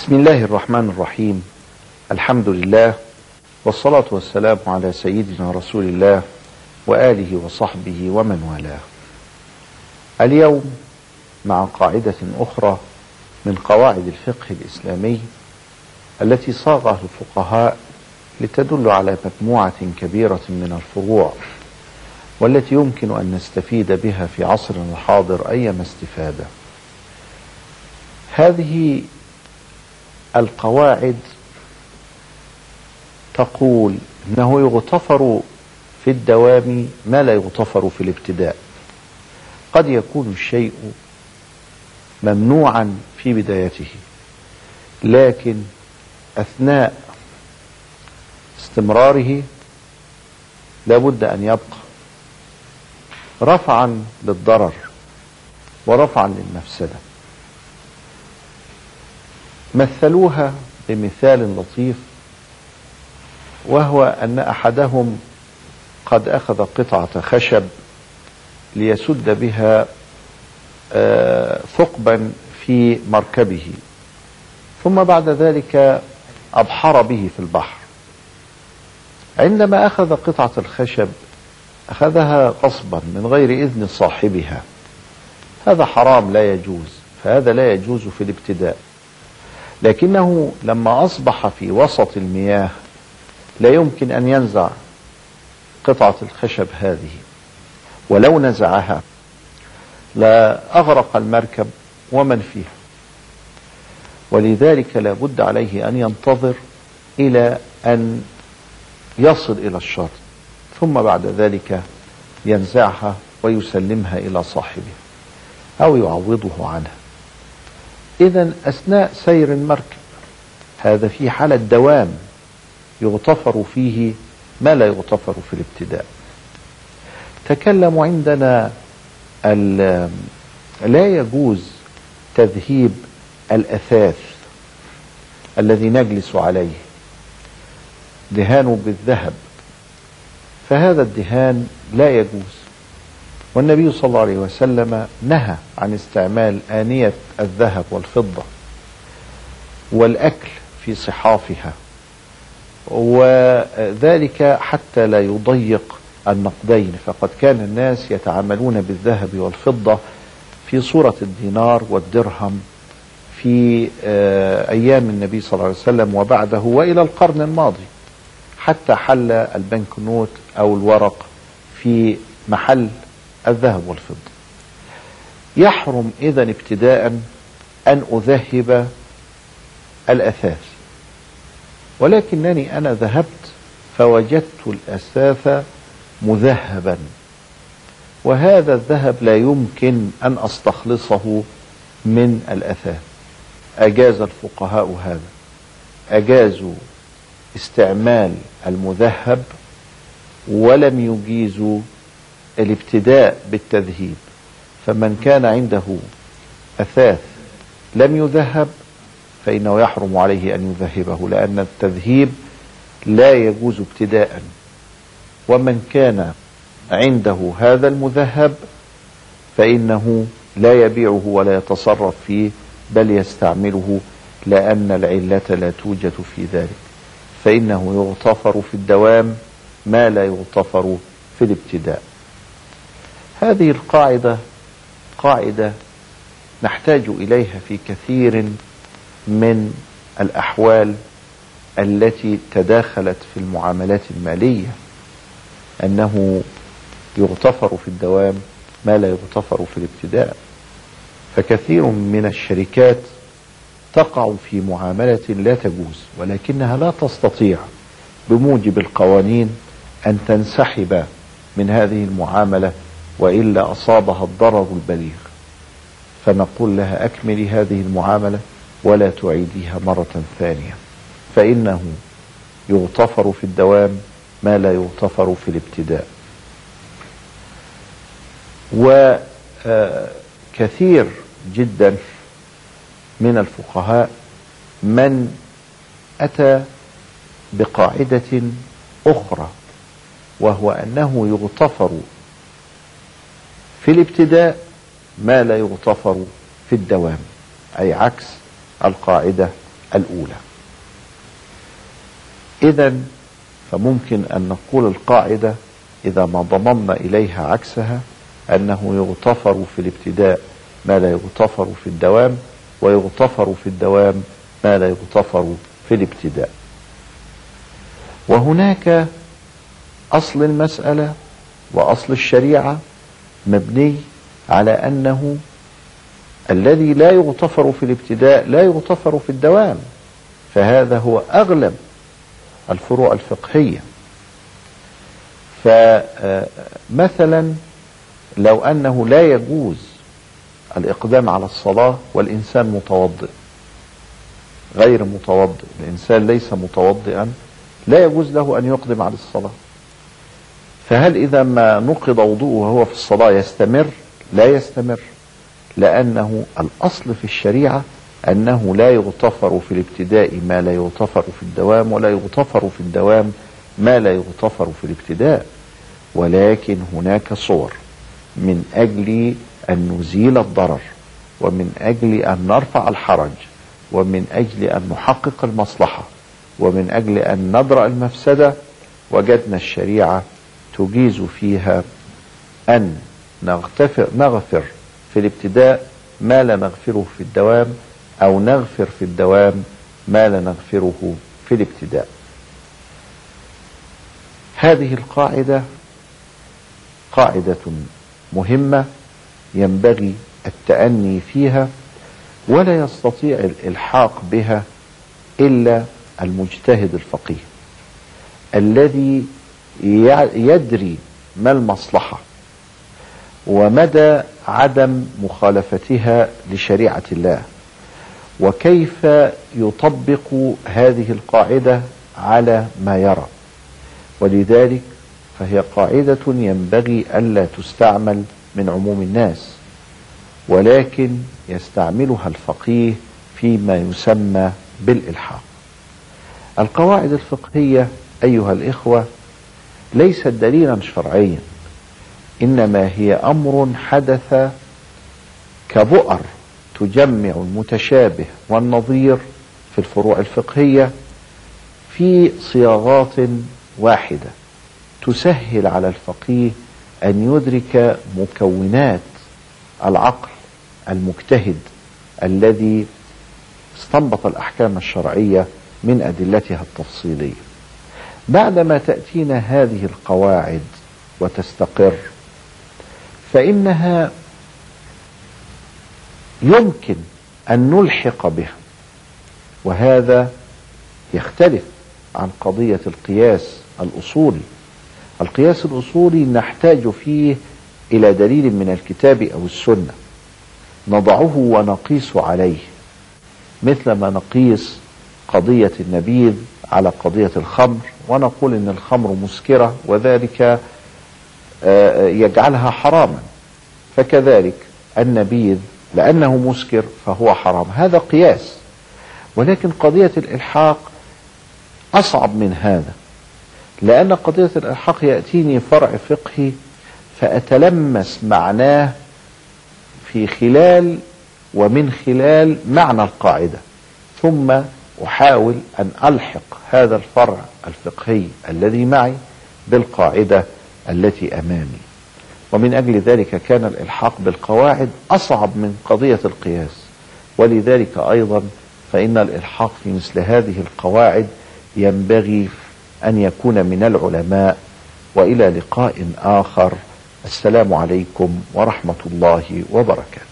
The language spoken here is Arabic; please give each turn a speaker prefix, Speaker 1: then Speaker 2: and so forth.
Speaker 1: بسم الله الرحمن الرحيم. الحمد لله والصلاة والسلام على سيدنا رسول الله وآله وصحبه ومن والاه. اليوم مع قاعدة أخرى من قواعد الفقه الإسلامي التي صاغها الفقهاء لتدل على مجموعة كبيرة من الفروع والتي يمكن أن نستفيد بها في عصرنا الحاضر أيما استفادة. هذه القواعد تقول إنه يغتفر في الدوام ما لا يغتفر في الابتداء. قد يكون الشيء ممنوعا في بدايته لكن أثناء استمراره لابد أن يبقى رفعا للضرر ورفعا للمفسدة. مثلوها بمثال لطيف وهو أن أحدهم قد أخذ قطعة خشب ليسد بها ثقبا في مركبه ثم بعد ذلك أبحر به في البحر. عندما أخذ قطعة الخشب أخذها غصبا من غير إذن صاحبها. هذا حرام لا يجوز فهذا لا يجوز في الابتداء. لكنه لما أصبح في وسط المياه لا يمكن أن ينزع قطعة الخشب هذه ولو نزعها لا أغرق المركب ومن فيها. ولذلك لا بد عليه أن ينتظر إلى أن يصل إلى الشط ثم بعد ذلك ينزعها ويسلمها إلى صاحبها أو يعوضه عنها. اذا أثناء سير المركب هذا في حالة دوام يغتفر فيه ما لا يغتفر في الابتداء. تكلموا عندنا لا يجوز تذهيب الأثاث الذي نجلس عليه. دهانه بالذهب. فهذا الدهان لا يجوز. والنبي صلى الله عليه وسلم نهى عن استعمال آنية الذهب والفضة والأكل في صحافها وذلك حتى لا يضيق النقدين. فقد كان الناس يتعاملون بالذهب والفضة في صورة الدينار والدرهم في أيام النبي صلى الله عليه وسلم وبعده وإلى القرن الماضي حتى حل البنك نوت أو الورق في محل الذهب والفضة. يحرم إذا ابتداء أن أذهب الأثاث. ولكنني أنا ذهبت فوجدت الأثاث مذهبا. وهذا الذهب لا يمكن أن أستخلصه من الأثاث. أجاز الفقهاء هذا. أجازوا استعمال المذهب ولم يجيزوا الابتداء بالتذهيب فمن كان عنده أثاث لم يذهب فإنه يحرم عليه أن يذهبه لأن التذهيب لا يجوز ابتداء. ومن كان عنده هذا المذهب فإنه لا يبيعه ولا يتصرف فيه بل يستعمله لأن العلة لا توجد في ذلك. فإنه يغتفر في الدوام ما لا يغتفر في الابتداء. هذه القاعدة قاعدة نحتاج إليها في كثير من الأحوال التي تداخلت في المعاملات المالية. أنه يغتفر في الدوام ما لا يغتفر في الابتداء. فكثير من الشركات تقع في معاملة لا تجوز ولكنها لا تستطيع بموجب القوانين أن تنسحب من هذه المعاملة وإلا أصابها الضرر البليغ. فنقول لها أكملي هذه المعاملة ولا تعيديها مرة ثانية. فإنه يغتفر في الدوام ما لا يغتفر في الابتداء. وكثير جدا من الفقهاء من أتى بقاعدة أخرى وهو أنه يغتفر في الابتداء ما لا يغتفر في الدوام أي عكس القاعدة الأولى. إذا فممكن أن نقول القاعدة إذا ما ضممنا إليها عكسها أنه يغتفر في الابتداء ما لا يغتفر في الدوام ويغتفر في الدوام ما لا يغتفر في الابتداء. وهناك أصل المسألة وأصل الشريعة مبني على أنه الذي لا يغتفر في الابتداء لا يغتفر في الدوام. فهذا هو أغلب الفروع الفقهية. فمثلا لو أنه لا يجوز الإقدام على الصلاة والإنسان متوضئ غير متوضئ الإنسان ليس متوضئا لا يجوز له أن يقدم على الصلاة. فهل إذا ما نقض وضوءه وهو في الصلاة يستمر؟ لا يستمر. لأنه الأصل في الشريعة أنه لا يغتفر في الابتداء ما لا يغتفر في الدوام ولا يغتفر في الدوام ما لا يغتفر في الابتداء. ولكن هناك صور. من أجل أن نزيل الضرر ومن أجل أن نرفع الحرج ومن أجل أن نحقق المصلحة ومن أجل أن ندرأ المفسدة وجدنا الشريعة تجيز فيها أن نغتفر نغفر في الابتداء ما لا نغفره في الدوام أو نغفر في الدوام ما لا نغفره في الابتداء. هذه القاعدة قاعدة مهمة ينبغي التأني فيها ولا يستطيع الإلحاق بها إلا المجتهد الفقيه الذي يدري ما المصلحة ومدى عدم مخالفتها لشريعة الله وكيف يطبق هذه القاعدة على ما يرى. ولذلك فهي قاعدة ينبغي ألا تستعمل من عموم الناس ولكن يستعملها الفقيه فيما يسمى بالإلحاق. القواعد الفقهية أيها الإخوة ليست دليلا شرعيا إنما هي أمر حدث كبؤر تجمع المتشابه والنظير في الفروع الفقهية في صياغات واحدة تسهل على الفقيه أن يدرك مكونات العقل المجتهد الذي استنبط الأحكام الشرعية من أدلتها التفصيلية. بعدما تأتينا هذه القواعد وتستقر فإنها يمكن أن نلحق بها وهذا يختلف عن قضية القياس الأصولي. القياس الأصولي نحتاج فيه إلى دليل من الكتاب أو السنة نضعه ونقيس عليه مثلما نقيس قضية النبيذ على قضية الخمر ونقول إن الخمر مسكرة وذلك يجعلها حراما. فكذلك النبيذ لأنه مسكر فهو حرام. هذا قياس. ولكن قضية الإلحاق أصعب من هذا. لأن قضية الإلحاق يأتيني فرع فقهي فأتلمس معناه في خلال ومن خلال معنى القاعدة. ثم أحاول أن ألحق هذا الفرع الفقهي الذي معي بالقاعدة التي أمامي. ومن أجل ذلك كان الإلحاق بالقواعد أصعب من قضية القياس. ولذلك أيضا فإن الإلحاق في مثل هذه القواعد ينبغي أن يكون من العلماء. وإلى لقاء آخر. السلام عليكم ورحمة الله وبركاته.